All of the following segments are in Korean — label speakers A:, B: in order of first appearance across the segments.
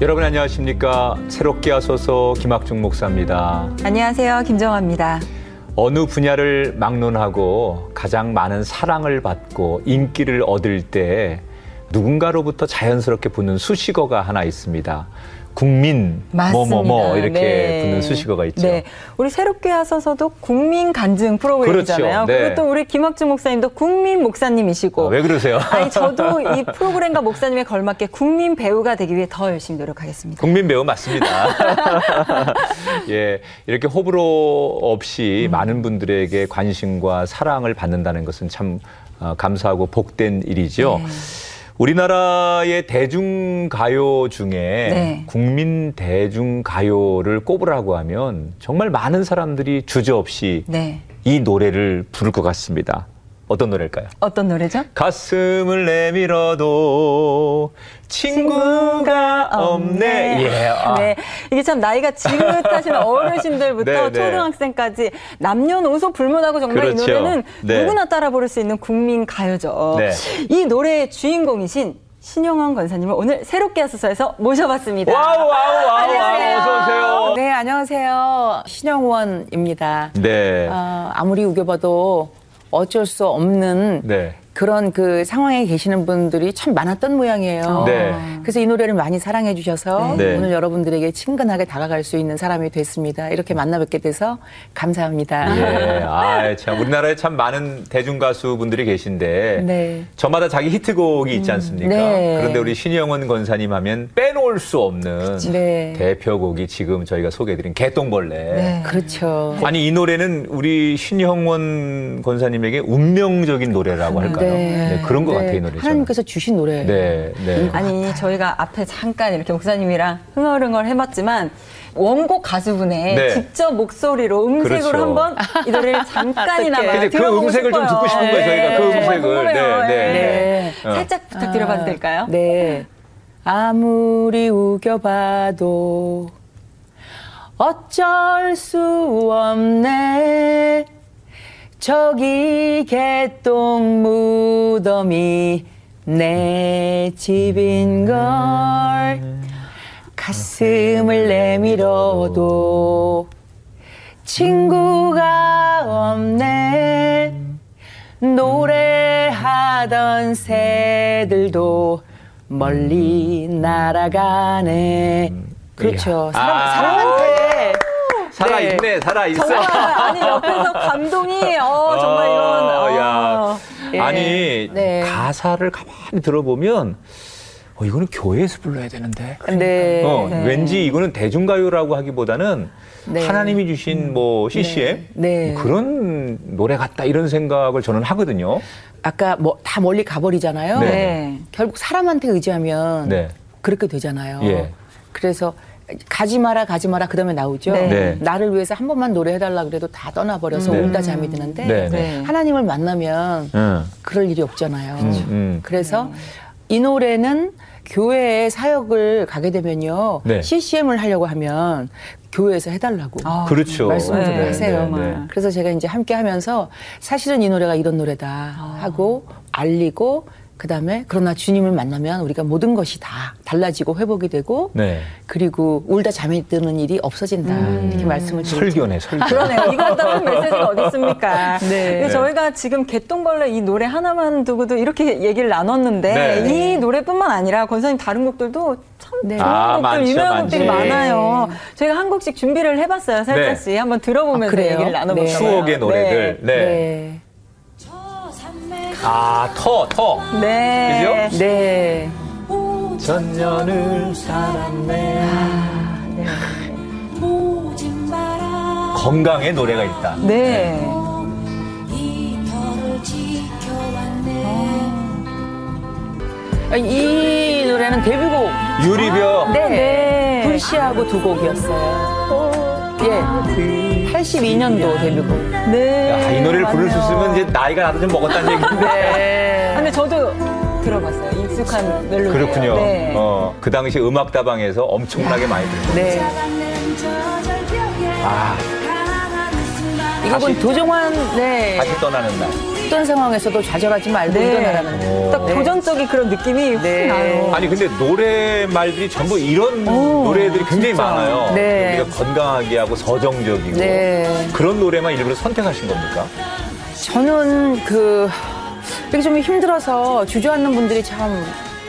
A: 여러분 안녕하십니까? 새롭게 하소서 김학중 목사입니다.
B: 안녕하세요. 김정아입니다.
A: 어느 분야를 막론하고 가장 많은 사랑을 받고 인기를 얻을 때 누군가로부터 자연스럽게 붙는 수식어가 하나 있습니다. 국민 뭐뭐 뭐 이렇게
B: 네.
A: 붙는 수식어가 있죠.
B: 네. 우리 새롭게 하소서도 국민 간증 프로그램이잖아요.
A: 그렇죠. 네.
B: 그리고 또 우리 김학중 목사님도 국민 목사님이시고.
A: 아, 왜 그러세요?
B: 아니 저도 이 프로그램과 목사님에 걸맞게 국민 배우가 되기 위해 더 열심히 노력하겠습니다.
A: 국민 배우 맞습니다. 예, 이렇게 호불호 없이
B: 음.
A: 많은 분들에게 관심과 사랑을 받는다는 것은 참 어, 감사하고 복된 일이죠.
B: 네.
A: 우리나라의 대중가요 중에
B: 네.
A: 국민 대중가요를 꼽으라고 하면 정말 많은 사람들이 주저없이
B: 네.
A: 이 노래를 부를 것 같습니다. 어떤 노래일까요?
B: 어떤 노래죠?
A: 가슴을 내밀어도 친구가 없네. 예. 아.
B: 네. 이게 참 나이가 지긋하신 어르신들부터
A: 네, 네.
B: 초등학생까지 남녀노소 불문하고 정말
A: 그렇죠.
B: 이 노래는
A: 네.
B: 누구나 따라 부를 수 있는 국민 가요죠.
A: 네.
B: 이 노래의 주인공이신 신형원 권사님을 오늘 새롭게 하소서에서 모셔봤습니다.
A: 와우, 와우, 와우,
B: 안녕하세요.
A: 와우, 어서오세요.
C: 네, 안녕하세요. 신형원입니다.
A: 네.
C: 아, 아무리 우겨봐도 어쩔 수 없는
A: 네.
C: 그런 그 상황에 계시는 분들이 참 많았던 모양이에요.
A: 네.
C: 그래서 이 노래를 많이 사랑해 주셔서
A: 네.
C: 오늘 여러분들에게 친근하게 다가갈 수 있는 사람이 됐습니다. 이렇게 만나 뵙게 돼서 감사합니다.
A: 예. 아, 참 우리나라에 참 많은 대중 가수분들이 계신데
C: 네.
A: 저마다 자기 히트곡이 있지 않습니까?
C: 네.
A: 그런데 우리 신영원 권사님 하면 빼놓을 수 없는
C: 네.
A: 대표곡이 지금 저희가 소개해드린 개똥벌레.
B: 네.
C: 그렇죠.
A: 아니 이 노래는 우리 신영원 권사님에게 운명적인 노래라고 할까요? 네, 그런 것 같아요 이 노래.
C: 하나님께서 주신 노래.
A: 네, 네.
B: 아니 저희가 앞에 잠깐 이렇게 목사님이랑 흥얼흥얼 해봤지만 원곡 가수분의
A: 네.
B: 직접 목소리로 음색으로
A: 그렇죠.
B: 한번 이 노래를 잠깐이나마
A: 그
B: 들어보고
A: 음색을 좀
B: 싶어요.
A: 듣고 싶은 거예요, 저희가 그 음색을. 네, 네,
C: 네.
A: 어.
B: 살짝 부탁드려봐도 될까요?
C: 네. 아무리 우겨봐도 어쩔 수 없네. 저기 개똥 무덤이 내 집인 걸. 가슴을 내밀어도 친구가 없네. 노래하던 새들도 멀리 날아가네. 그렇죠. 사람,
A: 아.
C: 사람한테.
A: 살아
C: 네.
A: 있네, 살아 있어.
B: 정말 아니 옆에서 감동이 어 정말 이건
A: 어,
B: 어.
A: 야.
C: 예.
A: 아니
C: 네.
A: 가사를 가만히 들어보면 어, 이거는 교회에서 불러야 되는데.
C: 네.
A: 어,
B: 네.
A: 왠지 이거는 대중가요라고 하기보다는
C: 네.
A: 하나님이 주신 뭐 CCM
C: 네.
A: 뭐 그런 노래 같다 이런 생각을 저는 하거든요.
C: 아까 뭐 다 멀리 가버리잖아요.
A: 네.
B: 네.
C: 결국 사람한테 의지하면
A: 네.
C: 그렇게 되잖아요.
A: 예.
C: 그래서 가지 마라 가지 마라 그다음에 나오죠.
B: 네.
A: 네.
C: 나를 위해서 한 번만 노래해달라 그래도 다 떠나버려서
A: 네.
C: 울다 잠이 드는데
A: 네,
B: 네.
C: 하나님을 만나면
A: 응.
C: 그럴 일이 없잖아요.
A: 음.
C: 그래서 이 노래는 교회에 사역을 가게 되면요.
A: 네.
C: CCM을 하려고 하면 교회에서 해달라고.
B: 아,
A: 그렇죠.
C: 말씀을 좀
B: 네,
C: 하세요.
B: 정말.
C: 그래서 제가 이제 함께 하면서 사실은 이 노래가 이런 노래다 하고 알리고 그 다음에 그러나 주님을 만나면 우리가 모든 것이 다 달라지고 회복이 되고
A: 네.
C: 그리고 울다 잠이 드는 일이 없어진다 이렇게 말씀을 드리죠.
A: 설교네, 설교.
B: 그러네요. 이거보다 큰 메시지가 어디 있습니까?
C: 네.
B: 근데 저희가 지금 개똥벌레 이 노래 하나만 두고도 이렇게 얘기를 나눴는데
A: 네.
B: 이 노래뿐만 아니라 권사님 다른 곡들도 참
C: 네.
B: 좋은
A: 아,
B: 곡들,
A: 많죠,
B: 유명한 곡들이
A: 많죠.
B: 많아요. 저희가 한 곡씩 준비를 해봤어요. 살짝씩
A: 네.
B: 한번 들어보면서
C: 아?
B: 얘기를 나눠볼까요?
C: 네.
A: 추억의 노래들. 네.
C: 네.
A: 아, 터, 터.
B: 네.
A: 그죠?
C: 네.
A: 전년을 살았네. 건강의 노래가 있다.
B: 네.
C: 이 노래는 데뷔곡
A: 유리병.
C: 네.
B: 네.
C: 불시하고 두 곡이었어요. 예. 82년도 데뷔곡.
B: 네.
A: 야, 이 노래를 부를 수 있으면 이제 나이가 나도 좀 먹었다는 얘기인데.
C: 네.
B: 근데 저도 들어봤어요. 익숙한 멜로디.
A: 그렇군요.
B: 네.
A: 어, 그 당시 음악다방에서 엄청나게 많이 들었어요.
C: 네.
A: 아,
C: 이 곡은 도종환 네
A: 다시 떠나는 날.
C: 어떤 상황에서도 좌절하지 말고
B: 네.
C: 일어나라는
B: 딱
C: 네.
B: 도전적인 그런 느낌이 확
C: 네.
B: 나요.
A: 아니 근데 노래 말들이 전부 이런 노래들이 굉장히
B: 진짜.
A: 많아요.
C: 네.
A: 우리가 건강하게 하고 서정적이고
C: 네.
A: 그런 노래만 일부러 선택하신 겁니까?
C: 저는 그 이렇게 좀 힘들어서 주저앉는 분들이 참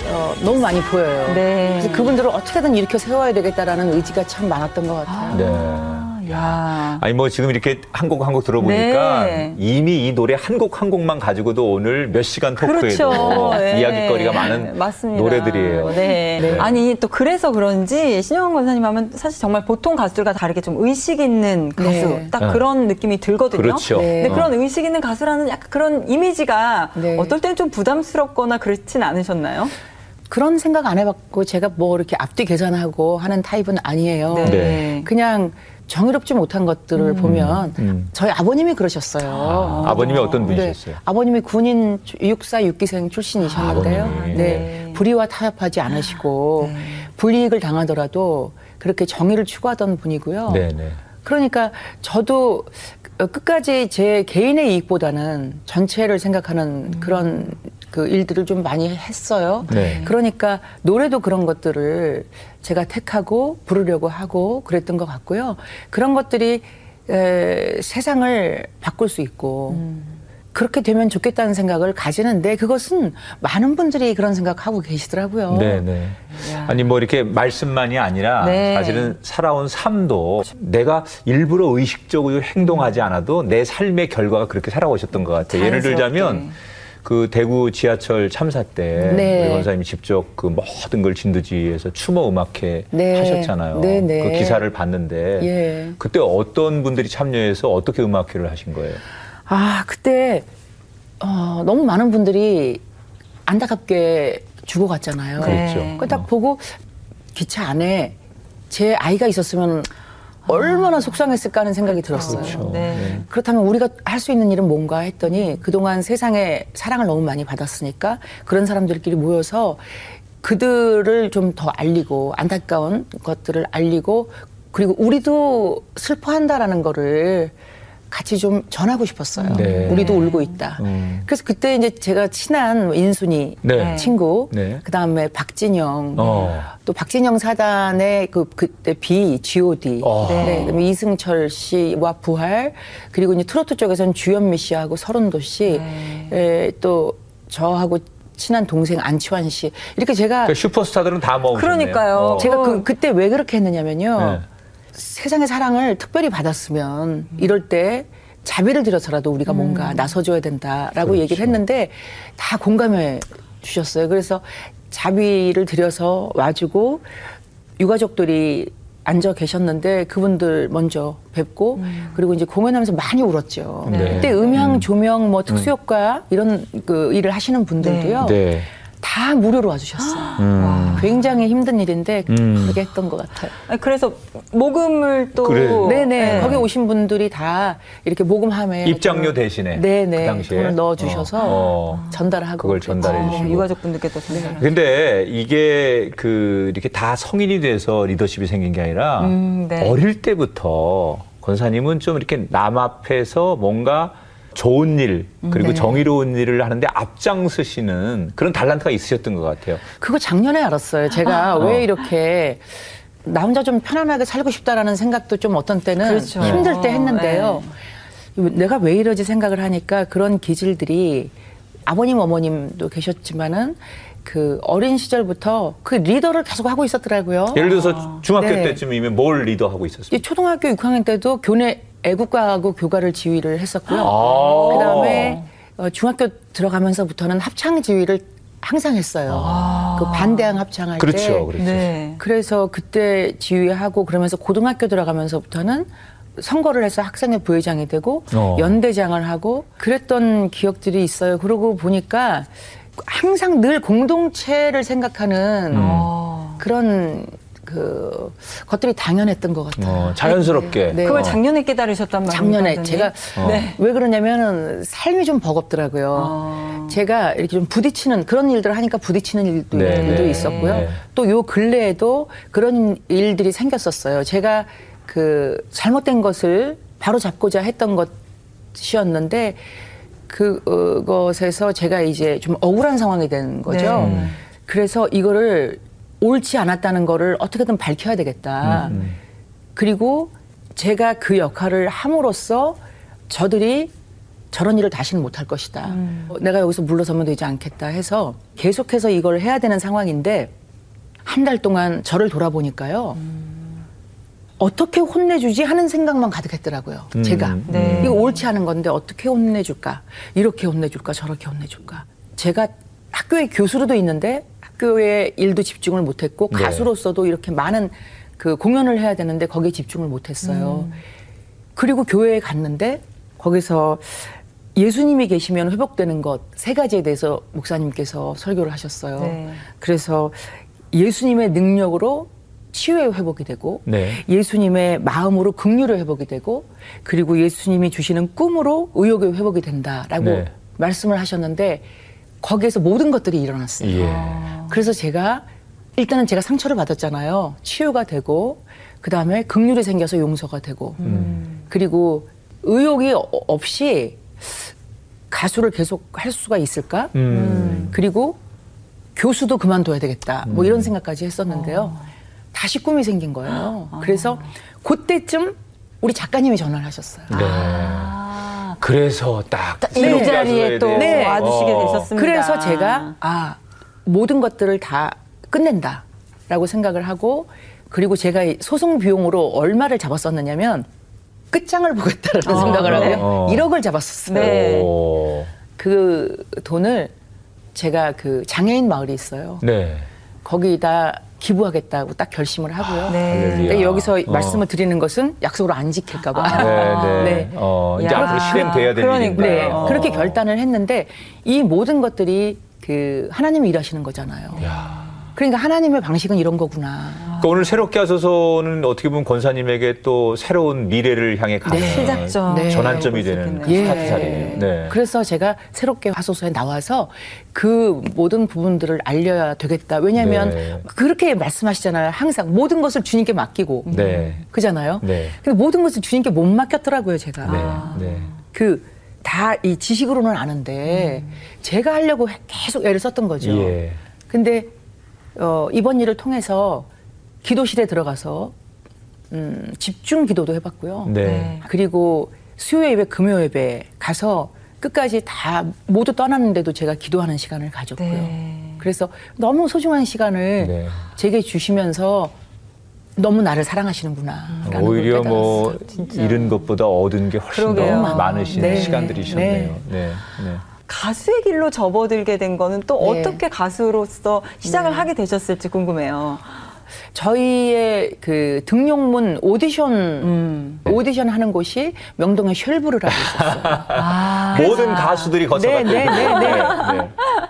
C: 어, 너무 많이 보여요.
B: 네.
C: 그래서 그분들을 어떻게든 일으켜 세워야 되겠다라는 의지가 참 많았던 것 같아요.
A: 네.
B: 아, 야.
A: 아니 뭐 지금 이렇게 한 곡 한 곡 들어보니까
B: 네.
A: 이미 이 노래 한 곡 한 곡만 가지고도 오늘 몇 시간 토크에도
B: 그렇죠. 네.
A: 이야기거리가 많은
B: 맞습니다.
A: 노래들이에요.
B: 네.
C: 네.
B: 아니 또 그래서 그런지 신영환 권사님 하면 사실 정말 보통 가수들과 다르게 좀 의식 있는 가수
C: 네.
B: 딱
A: 네.
B: 그런 느낌이 들거든요.
A: 그렇죠.
C: 네.
B: 근데 그런 의식 있는 가수라는 약간 그런 이미지가
C: 네.
B: 어떨 때는 좀 부담스럽거나 그렇진 않으셨나요?
C: 그런 생각 안 해봤고 제가 뭐 이렇게 앞뒤 계산하고 하는 타입은 아니에요. 그냥 정의롭지 못한 것들을 보면
A: 음.
C: 저희 아버님이 그러셨어요.
A: 아, 버님이 어떤
C: 네.
A: 분이셨어요?
C: 아버님이 군인 육사 육기생 출신이셨는데요.
A: 아버님이.
C: 네. 불의와 타협하지 않으시고 불이익을 당하더라도 그렇게 정의를 추구하던 분이고요.
A: 네 네.
C: 그러니까 저도 끝까지 제 개인의 이익보다는 전체를 생각하는 그런 그 일들을 좀 많이 했어요.
A: 네.
C: 그러니까 노래도 그런 것들을 제가 택하고 부르려고 하고 그랬던 것 같고요. 그런 것들이 에, 세상을 바꿀 수 있고 그렇게 되면 좋겠다는 생각을 가지는데 그것은 많은 분들이 그런 생각하고 계시더라고요.
A: 네네. 아니 뭐 이렇게 말씀만이 아니라
B: 네.
A: 사실은 살아온 삶도 내가 일부러 의식적으로 행동하지 않아도 내 삶의 결과가 그렇게 살아오셨던 것 같아요. 예를. 들자면 그 대구 지하철 참사 때
C: 네.
A: 우리 원사님이 직접 그 모든 걸 진두지휘해서 추모 음악회
C: 네.
A: 하셨잖아요.
C: 네, 네.
A: 그 기사를 봤는데
C: 예.
A: 그때 어떤 분들이 참여해서 어떻게 음악회를 하신 거예요?
C: 아, 그때, 어, 너무 많은 분들이 안타깝게 죽어갔잖아요.
A: 그랬죠.
B: 네.
C: 그딱 보고 기차 안에 제 아이가 있었으면 얼마나 속상했을까 하는 생각이 들었어요.
A: 그렇죠.
B: 네.
C: 그렇다면 우리가 할 수 있는 일은 뭔가 했더니 그동안 세상에 사랑을 너무 많이 받았으니까 그런 사람들끼리 모여서 그들을 좀 더 알리고 안타까운 것들을 알리고 그리고 우리도 슬퍼한다라는 거를 같이 좀 전하고 싶었어요.
A: 네.
C: 우리도 울고 있다.
A: 음.
C: 그래서 그때 이제 제가 친한 인순이
A: 네.
C: 친구,
A: 네.
C: 그 다음에 박진영,
A: 어.
C: 또 박진영 사단의 그 그때 B, G.O.D,
A: 어.
C: 네. 그다음에 이승철 씨와 부활, 그리고 이제 트로트 쪽에서는 주현미 씨하고 서른도 씨, 에, 또 저하고 친한 동생 안치환 씨 이렇게 제가
A: 그러니까 슈퍼스타들은 다 모으셨네요.
B: 그러니까요.
A: 어.
C: 제가 그 그때 왜 그렇게 했느냐면요.
A: 네.
C: 세상의 사랑을 특별히 받았으면 이럴 때 자비를 들여서라도 우리가 뭔가 나서줘야 된다라고
A: 그렇죠.
C: 얘기를 했는데 다 공감해 주셨어요. 그래서 자비를 들여서 와주고 유가족들이 앉아 계셨는데 그분들 먼저 뵙고 그리고 이제 공연하면서 많이 울었죠.
A: 네.
C: 그때 음향, 조명, 뭐 특수 효과 이런 그 일을 하시는 분들도요.
A: 네.
C: 다 무료로 와주셨어요.
A: 음.
C: 굉장히 힘든 일인데
A: 음.
C: 그렇게 했던 것 같아요.
B: 아니, 그래서 목음을 또
A: 그래.
C: 네네.
B: 네.
C: 거기 오신 분들이 다 이렇게 모금함에
A: 입장료 대신에
C: 네네
A: 그 당시에
C: 돈을 넣어주셔서
A: 어, 어.
C: 전달하고
A: 그걸 전달해
B: 어,
A: 주시고.
B: 유가족분들께 또 전달을
A: 근데 이게 그 이렇게 다 성인이 돼서 리더십이 생긴 게 아니라
B: 음, 네.
A: 어릴 때부터 권사님은 좀 이렇게 남 앞에서 뭔가 좋은 일 그리고
B: 네.
A: 정의로운 일을 하는데 앞장서시는 그런 달란트가 있으셨던 것 같아요.
C: 그거 작년에 알았어요. 제가
A: 어.
C: 왜 이렇게 나 혼자 좀 편안하게 살고 싶다라는 생각도 좀 어떤 때는
B: 그렇죠.
C: 힘들 때 했는데요. 내가 왜 이러지 생각을 하니까 그런 기질들이 아버님 어머님도 계셨지만은 그 어린 시절부터 그 리더를 계속 하고 있었더라고요.
A: 예를 들어서 중학교
C: 네.
A: 때쯤이면 뭘 리더하고 있었어요?
C: 초등학교 6학년 때도 교내 애국가하고 교가를 지휘를 했었고요.
A: 아.
C: 그다음에 어, 중학교 들어가면서부터는 합창 지휘를 항상 했어요. 그 반대항 합창할 때.
A: 그렇죠, 그렇죠.
B: 네.
C: 그래서 그때 지휘하고 그러면서 고등학교 들어가면서부터는 선거를 해서 학생회 부회장이 되고
A: 어.
C: 연대장을 하고 그랬던 기억들이 있어요. 그러고 보니까 항상 늘 공동체를 생각하는
A: 음.
B: 어.
C: 그런 그 것들이 당연했던 것 같아요.
A: 어, 자연스럽게.
C: 네.
B: 그걸
C: 어.
B: 작년에 깨달으셨단 말이에요.
C: 작년에 제가
B: 네.
C: 왜 그러냐면은 삶이 좀 버겁더라고요.
B: 어.
C: 제가 이렇게 좀 부딪히는 그런 일들을 하니까 부딪히는 일도,
A: 네,
C: 일도
A: 네,
C: 있었고요.
A: 네.
C: 또요 근래에도 그런 일들이 생겼었어요. 제가 그 잘못된 것을 바로 잡고자 했던 것 것이었는데 그것에서 제가 이제 좀 억울한 상황이 된 거죠.
B: 네.
C: 그래서 이거를 옳지 않았다는 거를 어떻게든 밝혀야 되겠다. 그리고 제가 그 역할을 함으로써 저들이 저런 일을 다시는 못할 것이다. 어, 내가 여기서 물러서면 되지 않겠다 해서 계속해서 이걸 해야 되는 상황인데 한 달 동안 저를 돌아보니까요. 어떻게 혼내주지 하는 생각만 가득했더라고요.
A: 음.
C: 제가
B: 네.
C: 이거 옳지 않은 건데 어떻게 혼내줄까? 이렇게 혼내줄까? 저렇게 혼내줄까? 제가 학교의 교수로도 있는데 학교의 일도 집중을 못했고
A: 네.
C: 가수로서도 이렇게 많은 그 공연을 해야 되는데 거기에 집중을 못했어요. 그리고 교회에 갔는데 거기서 예수님이 계시면 회복되는 것 세 가지에 대해서 목사님께서 설교를 하셨어요.
B: 네.
C: 그래서 예수님의 능력으로 치유의 회복이 되고
A: 네.
C: 예수님의 마음으로 긍휼의 회복이 되고 그리고 예수님이 주시는 꿈으로 의욕의 회복이 된다라고
A: 네.
C: 말씀을 하셨는데 거기에서 모든 것들이 일어났어요.
A: 예.
C: 그래서 제가 일단은 제가 상처를 받았잖아요. 치유가 되고 그 다음에 긍휼이 생겨서 용서가 되고 그리고 의욕이 어- 없이 가수를 계속 할 수가 있을까?
A: 음.
C: 그리고 교수도 그만둬야 되겠다. 뭐 이런 생각까지 했었는데요. 다시 꿈이 생긴 거예요. 그래서 그때쯤 우리 작가님이 전화를 하셨어요.
A: 네.
B: 아,
A: 그래서 딱
B: 이 자리에 또.
C: 네.
B: 와주시게
A: 어.
B: 되셨습니다.
C: 그래서 제가 아 모든 것들을 다 끝낸다라고 생각을 하고 그리고 제가 이 소송 비용으로 얼마를 잡았었느냐면 끝장을 보겠다라는
B: 아,
C: 생각을
B: 네.
C: 하고
A: 어.
C: 1억을 잡았었어요.
B: 네.
A: 오.
C: 그 돈을 제가 그 장애인 마을이 있어요.
A: 네.
C: 거기다 기부하겠다고 딱 결심을 하고요.
B: 네.
A: 할렐루야.
C: 근데 여기서
A: 어.
C: 말씀을 드리는 것은 약속으로 안 지킬까봐.
A: 네, 네.
C: 네.
A: 어, 이제
B: 야.
A: 앞으로 실행돼야 될
B: 그러니까요.
A: 일인데.
C: 네,
B: 어.
C: 그렇게 결단을 했는데 이 모든 것들이 그 하나님이 일하시는 거잖아요. 그러니까 하나님의 방식은 이런 거구나.
A: 그러니까 오늘 새롭게 하소서는 어떻게 보면 권사님에게 또 새로운 미래를 향해 가는
C: 네.
B: 시작점.
C: 네.
A: 전환점이 되는
B: 있겠네요.
A: 스타트 자리네요. 네.
C: 그래서 제가 새롭게 화소서에 나와서 그 모든 부분들을 알려야 되겠다. 왜냐하면
A: 네.
C: 그렇게 말씀하시잖아요. 항상 모든 것을 주님께 맡기고.
A: 네.
C: 그잖아요.
A: 네.
C: 근데 모든 것을 주님께 못 맡겼더라고요, 제가.
A: 네. 네.
C: 그 다 이 지식으로는 아는데 제가 하려고 해- 계속 애를 썼던 거죠.
A: 예.
C: 근데 어, 이번 일을 통해서 기도실에 들어가서 음, 집중 기도도 해봤고요.
A: 네.
B: 네.
C: 그리고 수요 예배, 금요 예배 가서 끝까지 다 모두 떠났는데도 제가 기도하는 시간을 가졌고요.
B: 네.
C: 그래서 너무 소중한 시간을
A: 네.
C: 제게 주시면서 너무 나를 사랑하시는구나. 라는 걸
A: 오히려 뭐.
B: 진짜.
A: 잃은 것보다 얻은 게 훨씬
B: 그러게요.
A: 더 많으신
C: 네.
A: 시간들이셨네요. 네. 네.
B: 가수의 길로 접어들게 된 거는 또
C: 네.
B: 어떻게 가수로서 시작을 하게 되셨을지 궁금해요.
C: 저희의 그 등용문 오디션
B: 음.
C: 오디션 하는 곳이 명동의 쉘브르라고 있었어요.
B: 아,
A: 모든 가수들이 거쳐갔죠.
C: 네, 네, 네, 네.
A: 네.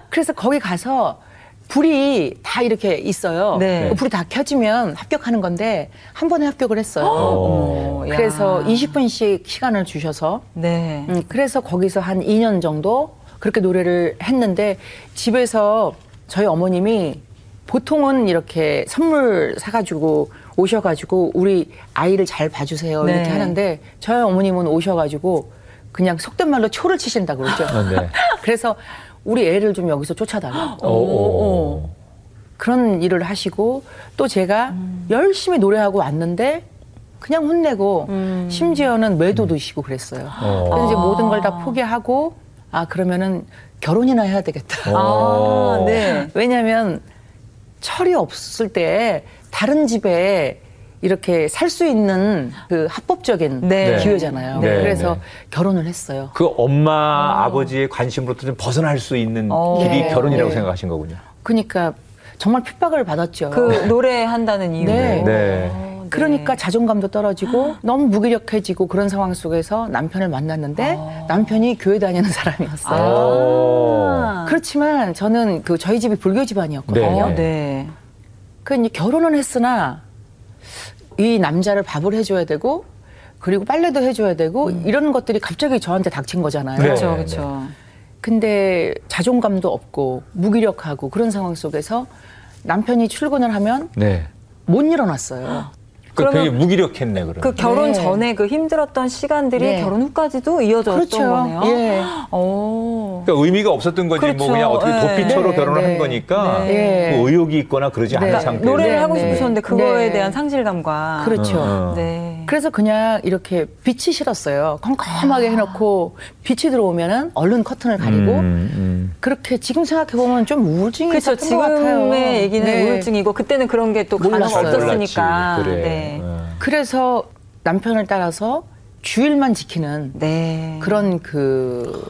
C: 그래서 거기 가서 불이 다 이렇게 있어요.
B: 네.
C: 그 불이 다 켜지면 합격하는 건데 한 번에 합격을 했어요.
B: 어머, 야.
C: 그래서 20분씩 시간을 주셔서
B: 네.
C: 음, 그래서 거기서 한 2년 정도 그렇게 노래를 했는데 집에서 저희 어머님이 보통은 이렇게 선물 사가지고 오셔가지고 우리 아이를 잘 봐주세요
B: 네.
C: 이렇게 하는데 저희 어머님은 오셔가지고 그냥 속된 말로 초를 치신다 그러죠.
A: 아, 네.
C: 그래서 우리 애를 좀 여기서 쫓아달라.
A: 오, 오.
C: 그런 일을 하시고 또 제가 열심히 노래하고 왔는데 그냥 혼내고 심지어는 매도 드시고 그랬어요.
A: 어.
C: 그래서 이제 모든 걸 다 포기하고 아 그러면은 결혼이나 해야 되겠다.
B: 아, 네.
C: 왜냐하면 철이 없을 때 다른 집에 이렇게 살 수 있는 그 합법적인
B: 네.
C: 기회잖아요.
A: 네,
C: 그래서
A: 네.
C: 결혼을 했어요.
A: 그 엄마 아버지의 관심으로부터 좀 벗어날 수 있는
B: 어.
A: 길이
C: 네.
A: 결혼이라고
C: 네.
A: 생각하신 거군요.
C: 그러니까 정말 핍박을 받았죠.
B: 그 노래 한다는 이유로.
C: 네.
A: 네.
B: 어, 네.
C: 그러니까 자존감도 떨어지고 너무 무기력해지고 그런 상황 속에서 남편을 만났는데 남편이 교회 다니는 사람이었어요.
B: 아.
C: 그렇지만 저는 그 저희 집이 불교 집안이었거든요.
B: 어, 네.
C: 그 이제 결혼은 했으나 이 남자를 밥을 해줘야 되고 그리고 빨래도 해줘야 되고 이런 것들이 갑자기 저한테 닥친 거잖아요.
A: 네.
B: 그렇죠, 그렇죠.
C: 근데 자존감도 없고 무기력하고 그런 상황 속에서 남편이 출근을 하면
A: 네.
C: 못 일어났어요.
A: 그
B: 그러면
A: 되게 무기력했네 그러면.
B: 그 결혼
C: 네.
B: 전에 그 힘들었던 시간들이
C: 네.
B: 결혼 후까지도 이어졌던
C: 그렇죠.
B: 거네요.
C: 예.
B: 오.
A: 그러니까 의미가 없었던 거지 뭐
B: 그렇죠.
A: 그냥 어떻게
B: 네.
A: 도피처로
C: 네,
A: 결혼을 한
C: 네.
A: 거니까
C: 네.
A: 뭐 의욕이 있거나 그러지 않은
C: 네.
A: 상태.
B: 노래를
C: 네,
B: 하고
C: 네.
B: 싶으셨는데 그거에
C: 네.
B: 대한 상실감과
C: 그렇죠.
A: 어.
B: 네.
C: 그래서 그냥 이렇게 빛이 싫었어요. 컴컴하게 해놓고 빛이 들어오면은 얼른 커튼을 가리고
A: 음,
C: 그렇게 지금 생각해 보면 좀 우울증이
B: 그렇죠.
C: 것 같아요.
B: 지금의 얘기는
C: 네.
B: 우울증이고 그때는 그런 게 또 간호가. 없었으니까.
A: 그래.
B: 네.
A: 어.
C: 그래서 남편을 따라서 주일만 지키는
B: 네.
C: 그런 그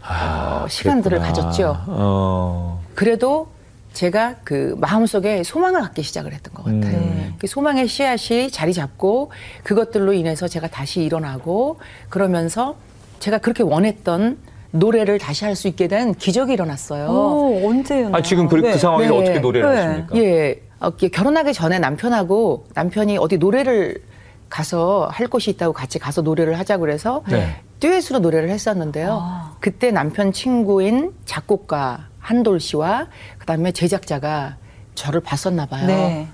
A: 아,
C: 어, 시간들을
A: 그랬구나.
C: 가졌죠.
A: 어.
C: 그래도 제가 그 마음속에 소망을 갖기 시작을 했던 것 같아요.
A: 음.
C: 그 소망의 씨앗이 자리 잡고 그것들로 인해서 제가 다시 일어나고 그러면서 제가 그렇게 원했던 노래를 다시 할 수 있게 된 기적이 일어났어요.
B: 오, 언제였나요?
A: 아 지금 그,
B: 네.
A: 그 상황에
C: 네.
A: 어떻게 노래를
B: 네.
A: 하십니까?
C: 예. 어, 결혼하기 전에 남편하고 남편이 어디 노래를 가서 할 곳이 있다고 같이 가서 노래를 하자고 그래서
A: 네.
C: 듀엣으로 노래를 했었는데요.
B: 아.
C: 그때 남편 친구인 작곡가 한돌 씨와 그다음에 제작자가 저를 봤었나 봐요.
B: 네.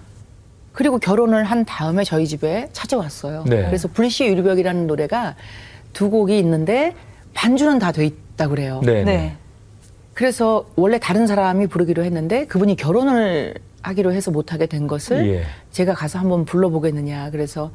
C: 그리고 결혼을 한 다음에 저희 집에 찾아왔어요.
A: 네.
C: 그래서 불시의 유리벽이라는 노래가 두 곡이 있는데 반주는 다 돼 있다 그래요.
A: 네.
B: 네.
C: 그래서 원래 다른 사람이 부르기로 했는데 그분이 결혼을 하기로 해서 못 하게 된 것을
A: 예.
C: 제가 가서 한번 불러보겠느냐. 그래서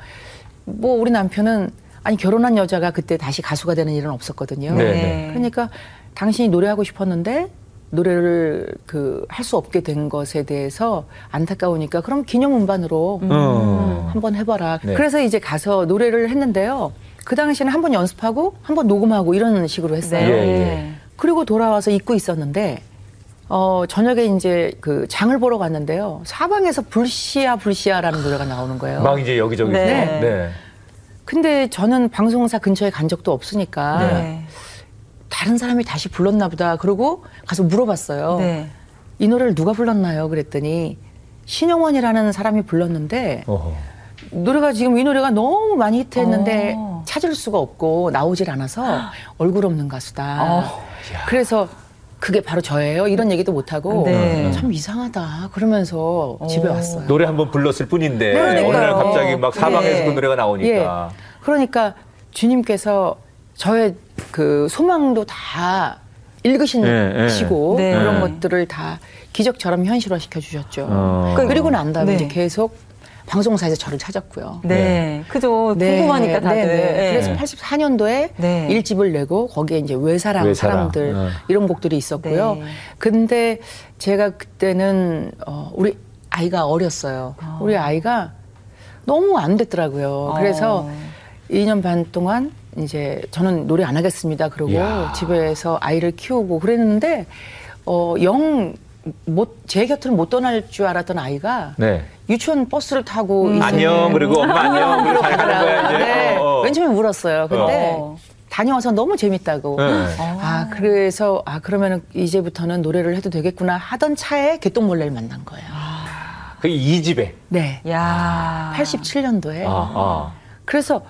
C: 뭐 우리 남편은 아니 결혼한 여자가 그때 다시 가수가 되는 일은 없었거든요.
A: 네,
B: 네.
C: 그러니까 당신이 노래하고 싶었는데 노래를 그 할 수 없게 된 것에 대해서 안타까우니까 그럼 기념 음반으로
A: 어.
C: 한번 해봐라.
A: 네.
C: 그래서 이제 가서 노래를 했는데요. 그 당시에는 한 번 연습하고 한 번 녹음하고 이런 식으로 했어요.
B: 네.
A: 예, 예.
C: 그리고 돌아와서 잊고 있었는데 어 저녁에 이제 그 장을 보러 갔는데요. 사방에서 불시야 불시야라는 노래가 나오는 거예요.
A: 막 이제 여기저기
B: 네.
A: 네.
C: 근데 저는 방송사 근처에 간 적도 없으니까
B: 네.
C: 다른 사람이 다시 불렀나 보다. 그러고 가서 물어봤어요.
B: 네.
C: 이 노래를 누가 불렀나요? 그랬더니 신영원이라는 사람이 불렀는데
A: 어허.
C: 노래가 지금 이 노래가 너무 많이 히트했는데
B: 어.
C: 찾을 수가 없고 나오질 않아서 얼굴 없는 가수다.
B: 어.
A: 야.
C: 그래서 그게 바로 저예요. 이런 얘기도 못 하고
B: 네.
C: 참 이상하다. 그러면서 집에
B: 어.
C: 왔어요.
A: 노래 한번 불렀을 뿐인데
C: 그러니까요.
A: 어느 날 갑자기 막 사방에서
B: 네.
A: 그 노래가 나오니까
C: 그러니까 주님께서 저의 그 소망도 다 읽으시고
A: 네, 네.
B: 네.
C: 그런
A: 네.
C: 것들을 다 기적처럼 현실화 시켜 주셨죠.
A: 어.
C: 그리고 난 다음에
B: 네.
C: 이제 계속 방송사에서 저를 찾았고요.
B: 네. 그죠.
C: 네,
B: 궁금하니까 다들.
C: 네, 네.
B: 네.
C: 그래서 84년도에
B: 네.
C: 일집을 내고 거기에 이제 외사랑,
A: 외사랑.
C: 사람들
A: 어.
C: 이런 곡들이 있었고요.
B: 네.
C: 근데 제가 그때는 어, 우리 아이가 어렸어요.
B: 어.
C: 우리 아이가 너무 안 됐더라고요. 그래서
B: 어.
C: 2년 반 동안 이제 저는 노래 안 하겠습니다. 그러고
A: 이야.
C: 집에서 아이를 키우고 그랬는데 어, 영 못, 제 곁을 못 떠날 줄 알았던 아이가
A: 네.
C: 유치원 버스를 타고 이제
A: 안녕 그리고 엄마 안녕 그리고 잘 가는 거야 이제
C: 네.
A: 어, 어.
C: 맨 처음에 울었어요. 근데
B: 어.
C: 다녀와서 너무 재밌다고.
A: 네.
C: 아, 그래서, 아, 그러면은 이제부터는 노래를 해도 되겠구나 하던 차에 개똥벌레를 만난 거예요.
A: 그 이 집에
C: 네.
B: 야.
C: 87년도에.
A: 아, 아.
C: 그래서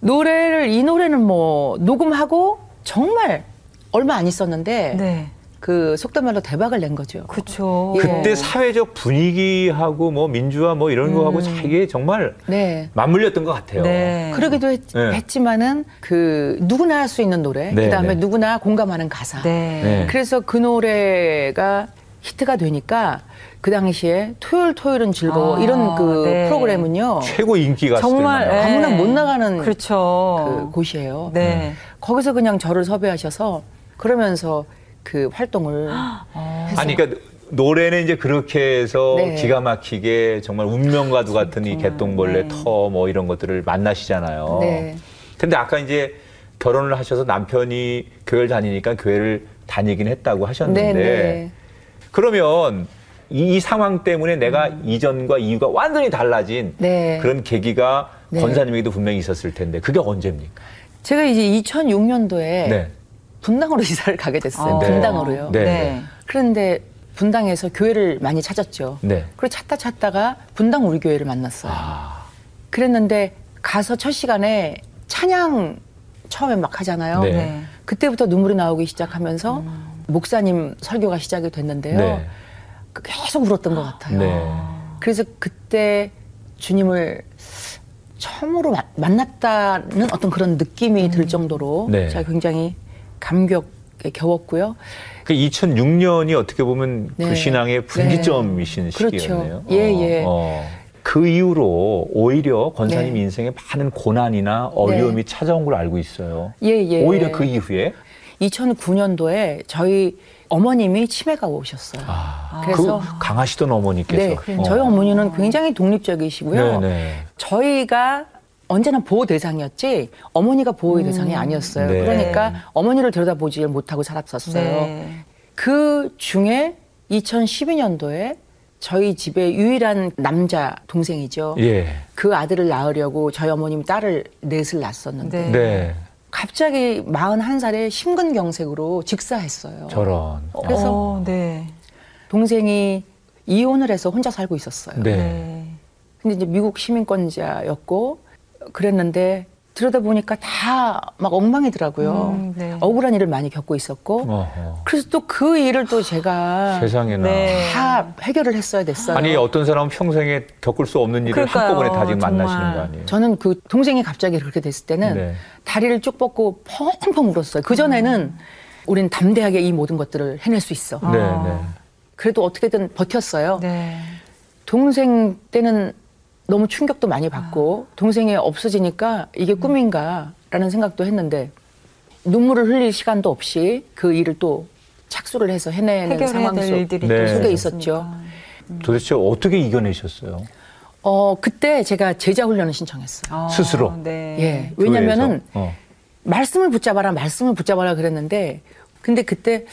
C: 노래를, 이 노래는 뭐, 녹음하고 정말 얼마 안 있었는데,
B: 네.
C: 그 속된 말로 대박을 낸 거죠.
B: 그쵸.
C: 예.
A: 그때 사회적 분위기하고 뭐 민주화 뭐 이런 거하고 이게 정말
C: 네.
A: 맞물렸던 것 같아요.
B: 네.
C: 그러기도 했,
A: 네.
C: 지만은그 누구나 할 수 있는 노래,
A: 네,
C: 그다음에
A: 네.
C: 누구나 공감하는 가사.
B: 네.
A: 네.
C: 그래서 그 노래가 히트가 되니까 그 당시에 토요일 토요일은 즐거워
B: 아,
C: 이런 그
B: 네.
C: 프로그램은요
A: 최고 인기 가수들
B: 정말. 네.
C: 아무나 못 나가는
B: 그렇죠.
C: 그 곳이에요.
B: 네.
C: 거기서 그냥 저를 섭외하셔서 그러면서 그 활동을
B: 어.
C: 해서
A: 아니 그러니까 노래는 이제 그렇게 해서
C: 네.
A: 기가 막히게 정말 운명과도 같은 이 개똥벌레
B: 네.
A: 터뭐 이런 것들을 만나시잖아요.
C: 네.
A: 근데 아까 이제 결혼을 하셔서 남편이 교회를 다니니까 교회를 다니긴 했다고 하셨는데
C: 네, 네.
A: 그러면 이, 이 상황 때문에 내가 이전과 이유가 완전히 달라진
C: 네.
A: 그런 계기가
C: 네.
A: 권사님에게도 분명히 있었을 텐데 그게 언제입니까?
C: 제가 이제 2006년도에
A: 네.
C: 분당으로 이사를 가게 됐어요.
B: 어.
C: 분당으로요.
A: 네.
B: 네.
C: 그런데 분당에서 교회를 많이 찾았죠.
A: 네.
C: 그리고 찾다 찾다가 분당 우리 교회를 만났어요.
A: 아,
C: 그랬는데 가서 첫 시간에 찬양 처음에 막 하잖아요.
A: 네.
B: 네.
C: 그때부터 눈물이 나오기 시작하면서 목사님 설교가 시작이 됐는데요.
A: 네.
C: 그 계속 울었던 것 같아요.
A: 네.
C: 그래서 그때 주님을 처음으로 마- 만났다는 어떤 그런 느낌이 들 정도로
A: 네.
C: 제가 굉장히 감격에 겨웠고요.
A: 그 2006년이 어떻게 보면 그
C: 네.
A: 신앙의 분기점이신
C: 그렇죠.
A: 시기였네요.
C: 예, 예.
A: 그 이후로 오히려 권사님
C: 네.
A: 인생에 많은 고난이나 어려움이 찾아온 걸 알고 있어요.
C: 예, 예.
A: 오히려 그 이후에
C: 2009년도에 저희 어머님이 치매가 오셨어요.
A: 아,
C: 그래서-
A: 그 강하시던 어머니께서
C: 네, 저희 어머니는 굉장히 독립적이시고요.
A: 네, 네.
C: 저희가 언제나 보호 대상이었지 어머니가 보호 대상이 아니었어요.
A: 네.
C: 그러니까 어머니를 들여다보지 못하고 살았었어요.
B: 네.
C: 그 중에 2012년도에 저희 집에 유일한 남자 동생이죠.
A: 예.
C: 그 아들을 낳으려고 저희 어머님이 딸을 넷을 낳았었는데
B: 네.
A: 네.
C: 갑자기 41살에 심근경색으로 직사했어요.
A: 저런.
C: 그래서
B: 어, 네.
C: 동생이 이혼을 해서 혼자 살고 있었어요.
A: 네.
B: 네.
C: 근데 이제 미국 시민권자였고 그랬는데 들여다보니까 다 막 엉망이더라고요.
B: 음, 네.
C: 억울한 일을 많이 겪고 있었고
A: 어허.
C: 그래서 또 그 일을 또 제가
A: 세상에나.
B: 네.
C: 다 해결을 했어야 됐어요.
A: 아니 어떤 사람은 평생에 겪을 수 없는 일을
B: 그러니까요.
A: 한꺼번에 다 지금
B: 정말.
A: 만나시는 거 아니에요?
C: 저는 그 동생이 갑자기 그렇게 됐을 때는
A: 네.
C: 다리를 쭉 뻗고 펑펑 울었어요. 그 전에는 우린 담대하게 이 모든 것들을 해낼 수 있어.
A: 네,
B: 아.
A: 네.
C: 그래도 어떻게든 버텼어요.
B: 네.
C: 동생 때는 너무 충격도 많이 받고
B: 아.
C: 동생이 없어지니까 이게
B: 음.
C: 꿈인가라는 생각도 했는데 눈물을 흘릴 시간도 없이 그 일을 또 착수를 해서 해내는 상황 될속
B: 일들이
A: 네.
B: 또
C: 속에. 있었죠.
A: 도대체 어떻게 이겨내셨어요?
C: 어 그때 제가 제자 훈련을 신청했어요.
B: 어,
A: 스스로?
B: 네.
C: 예, 왜냐면은?
A: 어.
C: 말씀을 붙잡아라, 말씀을 붙잡아라 그랬는데, 근데 그때,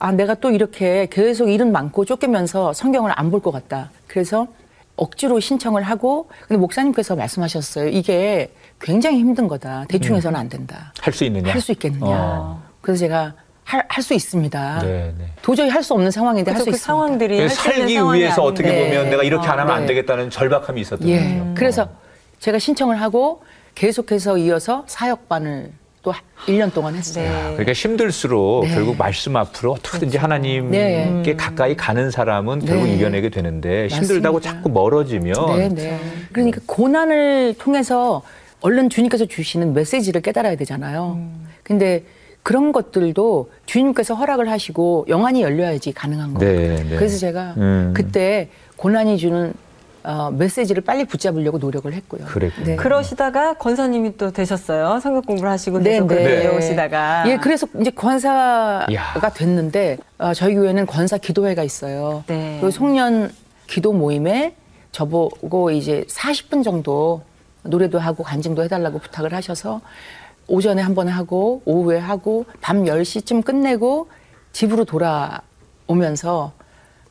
C: 아, 내가 또 이렇게 계속 일은 많고 쫓기면서 성경을 안 볼 것 같다. 그래서 억지로 신청을 하고, 근데 목사님께서 말씀하셨어요. 이게 굉장히 힘든 거다. 대충 해서는 안 된다.
A: 할 수 있느냐?
C: 할 수 있겠느냐.
A: 어.
C: 그래서 제가 할수 있습니다.
A: 네, 네.
C: 도저히 할 수 없는 상황인데 할
B: 그래서 수그
C: 있습니다.
B: 상황들이 할수 있는
A: 살기
B: 상황이
A: 위해서 어떻게
B: 아닌데.
A: 보면 내가 이렇게 안 하면 안
C: 네.
A: 되겠다는 절박함이 있었던
C: 예.
A: 거예요.
C: 그래서 제가 신청을 하고 계속해서 이어서 사역반을 또 1년 동안 했어요.
B: 네.
A: 그러니까 힘들수록
C: 네.
A: 결국 말씀 앞으로 어떻게든지 하나님께
C: 네.
A: 가까이 가는 사람은 결국
C: 네.
A: 이겨내게 되는데 힘들다고
C: 맞습니다.
A: 자꾸 멀어지면
C: 네, 네. 그러니까 고난을 통해서 얼른 주님께서 주시는 메시지를 깨달아야 되잖아요. 근데 그런 것들도 주님께서 허락을 하시고 영안이 열려야지 가능한 거예요.
A: 네, 네.
C: 그래서 제가
A: 음.
C: 그때 고난이 주는 어, 메시지를 빨리 붙잡으려고 노력을 했고요.
A: 그랬군요.
C: 네.
B: 그러시다가 권사님이 또 되셨어요. 성경 공부를 하시고
C: 네,
B: 계속
C: 네.
B: 그렇게 배우시다가.
C: 예, 그래서 이제 권사가
A: 이야.
C: 됐는데 어, 저희 교회는 권사 기도회가 있어요.
B: 네.
C: 그 송년 기도 모임에 저보고 이제 40분 정도 노래도 하고 간증도 해달라고 부탁을 하셔서 오전에 한 번 하고 오후에 하고 밤 10시쯤 끝내고 집으로 돌아오면서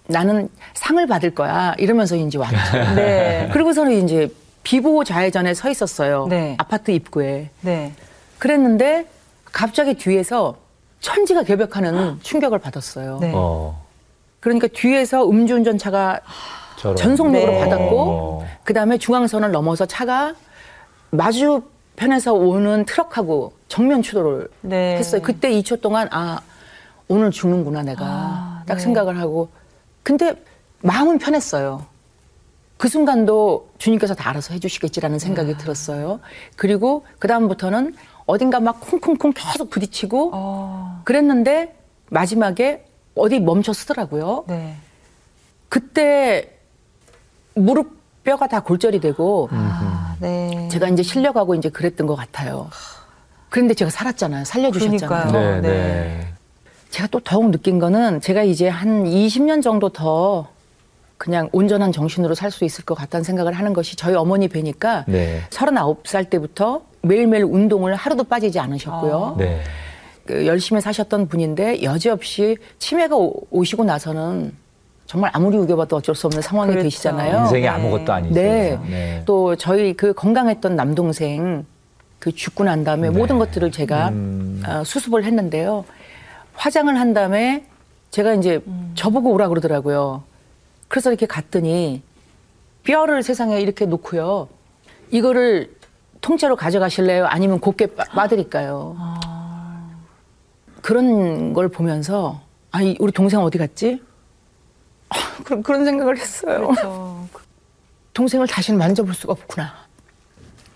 C: 나는 상을 받을 거야 이러면서 이제 왔죠.
B: 네.
C: 그리고서는 이제 비보 좌회전에 서 있었어요.
B: 네.
C: 아파트 입구에.
B: 네.
C: 그랬는데 갑자기 뒤에서 천지가 개벽하는 충격을 받았어요.
B: 네.
A: 어,
C: 그러니까 뒤에서 음주운전 차가
A: 저런.
C: 전속력으로
B: 네.
C: 받았고
A: 어.
C: 그다음에 중앙선을 넘어서 차가 마주 편에서 오는 트럭하고 정면 추돌을
B: 네.
C: 했어요. 그때 2초 동안 아 오늘 죽는구나 내가
B: 아,
C: 딱
B: 네.
C: 생각을 하고 근데 마음은 편했어요. 그 순간도 주님께서 다 알아서 해주시겠지라는
B: 아.
C: 생각이 들었어요. 그리고 그 다음부터는 어딘가 막 쿵쿵쿵 계속 부딪히고
B: 어,
C: 그랬는데 마지막에 어디 멈춰 서더라고요.
B: 네.
C: 그때 무릎 뼈가 다 골절이 되고
B: 아, 네.
C: 제가 이제 실려가고 이제 그랬던 것 같아요. 그런데 제가 살았잖아요. 살려주셨잖아요.
B: 그러니까요.
A: 네,
B: 네.
A: 네.
C: 제가 또 더욱 느낀 거는 제가 이제 한 20년 정도 더 그냥 온전한 정신으로 살 수 있을 것 같다는 생각을 하는 것이 저희 어머니 뵈니까
A: 네.
C: 39살 때부터 매일매일 운동을 하루도 빠지지 않으셨고요.
A: 네.
C: 그 열심히 사셨던 분인데 여지없이 치매가 오- 오시고 나서는 정말 아무리 우겨봐도 어쩔 수 없는 상황이
B: 그렇죠.
C: 되시잖아요.
A: 인생이
B: 네.
A: 아무것도 아니죠.
C: 네.
A: 네.
C: 또 저희 그 건강했던 남동생 그 죽고 난 다음에
A: 네.
C: 모든 것들을 제가
A: 음.
C: 어, 수습을 했는데요. 화장을 한 다음에 제가 이제 저보고 오라 그러더라고요. 그래서 이렇게 갔더니 뼈를 세상에 이렇게 놓고요. 이거를 통째로 가져가실래요? 아니면 곱게 빠- 빠드릴까요? 그런 걸 보면서 아니 우리 동생 어디 갔지? 아, 그런 그런 생각을 했어요.
B: 그렇죠.
C: 동생을 다시는 만져볼 수가 없구나.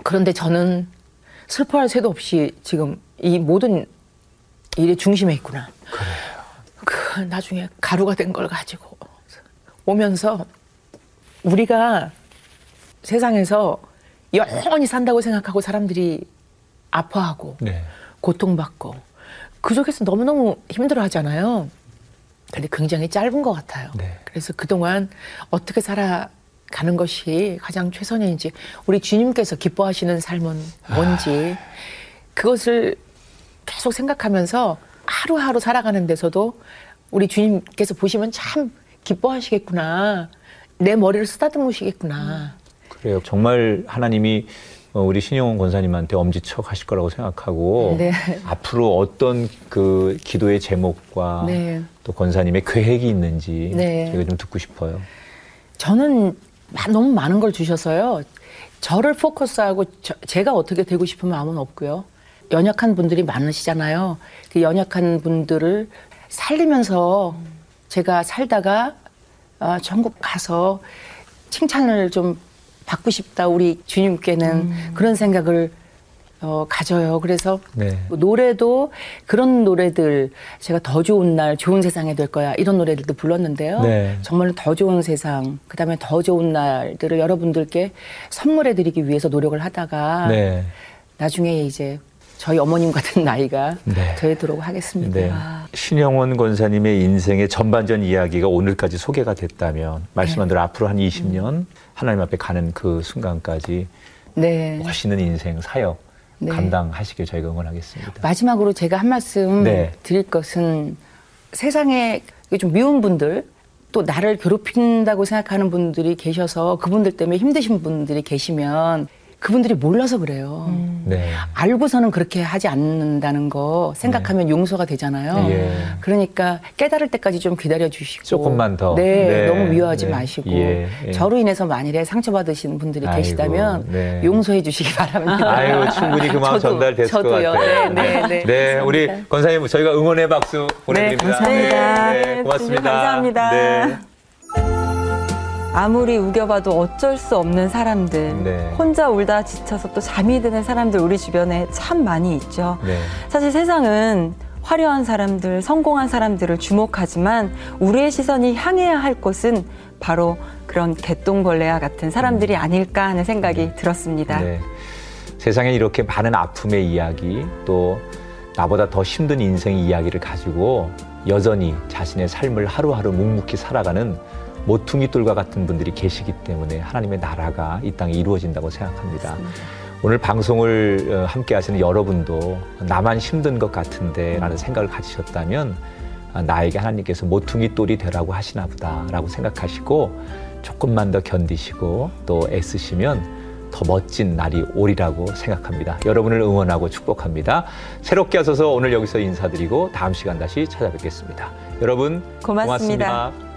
C: 그런데 저는 슬퍼할 새도 없이 지금 이 모든 일의 중심에 있구나. 그 나중에 가루가 된 걸 가지고 오면서 우리가 세상에서 영원히 산다고 생각하고 사람들이 아파하고
A: 네.
C: 고통받고 그 속에서 너무너무 힘들어 하잖아요. 근데 굉장히 짧은 것 같아요.
A: 네.
C: 그래서 그동안 어떻게 살아가는 것이 가장 최선인지 우리 주님께서 기뻐하시는 삶은 뭔지 그것을 계속 생각하면서 하루하루 살아가는 데서도 우리 주님께서 보시면 참 기뻐하시겠구나. 내 머리를 쓰다듬으시겠구나.
A: 그래요. 정말 하나님이 어, 우리 신영원 권사님한테 엄지척 하실 거라고 생각하고
C: 네.
A: 앞으로 어떤 그 기도의 제목과
C: 네.
A: 또 권사님의 계획이 있는지
C: 네.
A: 저희가 좀 듣고 싶어요.
C: 저는 마- 너무 많은 걸 주셔서요. 저를 포커스하고 저- 제가 어떻게 되고 싶은 마음은 없고요. 연약한 분들이 많으시잖아요. 그 연약한 분들을 살리면서 제가 살다가 아, 전국 가서 칭찬을 좀 받고 싶다. 우리 주님께는 그런 생각을 어, 가져요. 그래서
A: 네.
C: 노래도 그런 노래들 제가 더 좋은 날 좋은 세상이 될 거야 이런 노래들도 불렀는데요.
A: 네.
C: 정말로 더 좋은 세상 그다음에 더 좋은 날들을 여러분들께 선물해 드리기 위해서 노력을 하다가
A: 네.
C: 나중에 이제 저희 어머님 같은 나이가
A: 네.
C: 되도록 하겠습니다.
A: 네. 신영원 권사님의 인생의 전반전 이야기가 오늘까지 소개가 됐다면 말씀한
C: 네.
A: 대로 앞으로 한 20년 하나님 앞에 가는 그 순간까지
C: 네.
A: 멋있는 인생 사역
C: 네.
A: 감당하시길 저희가 응원하겠습니다.
C: 마지막으로 제가 한 말씀
A: 네.
C: 드릴 것은 세상에 좀 미운 분들 또 나를 괴롭힌다고 생각하는 분들이 계셔서 그분들 때문에 힘드신 분들이 계시면 그분들이 몰라서 그래요.
A: 네.
C: 알고서는 그렇게 하지 않는다는 거 생각하면 용서가 되잖아요.
A: 예.
C: 그러니까 깨달을 때까지 좀 기다려 주시고
A: 조금만 더.
C: 네,
A: 네.
C: 너무 미워하지
A: 네.
C: 마시고
A: 예, 예.
C: 저로 인해서 만일에 상처받으신 분들이
A: 아이고,
C: 계시다면
A: 네.
C: 용서해 주시기 바랍니다.
A: 아유, 충분히 그 마음 전달됐을
C: 저도요.
A: 것 같아요.
C: 네, 네, 네.
A: 네, 우리 권사님 저희가 응원의 박수 보내드립니다.
C: 감사합니다.
A: 네, 고맙습니다.
B: 감사합니다.
A: 네.
B: 아무리 우겨봐도 어쩔 수 없는 사람들,
A: 네.
B: 혼자 울다 지쳐서 또 잠이 드는 사람들 우리 주변에 참 많이 있죠.
A: 네.
B: 사실 세상은 화려한 사람들, 성공한 사람들을 주목하지만 우리의 시선이 향해야 할 곳은 바로 그런 개똥벌레와 같은 사람들이 아닐까 하는 생각이 들었습니다.
A: 네. 세상에 이렇게 많은 아픔의 이야기 또 나보다 더 힘든 인생 이야기를 가지고 여전히 자신의 삶을 하루하루 묵묵히 살아가는 모퉁이 돌과 같은 분들이 계시기 때문에 하나님의 나라가 이 땅에 이루어진다고 생각합니다. 오늘 방송을 어, 함께 하시는 여러분도 나만 힘든 것 같은데 라는 생각을 가지셨다면 아, 나에게 하나님께서 모퉁이 돌이 되라고 하시나 보다라고 생각하시고 조금만 더 견디시고 또 애쓰시면 더 멋진 날이 오리라고 생각합니다. 여러분을 응원하고 축복합니다. 새롭게 하셔서 오늘 여기서 인사드리고 다음 시간 다시 찾아뵙겠습니다. 여러분
B: 고맙습니다.
A: 고맙습니다.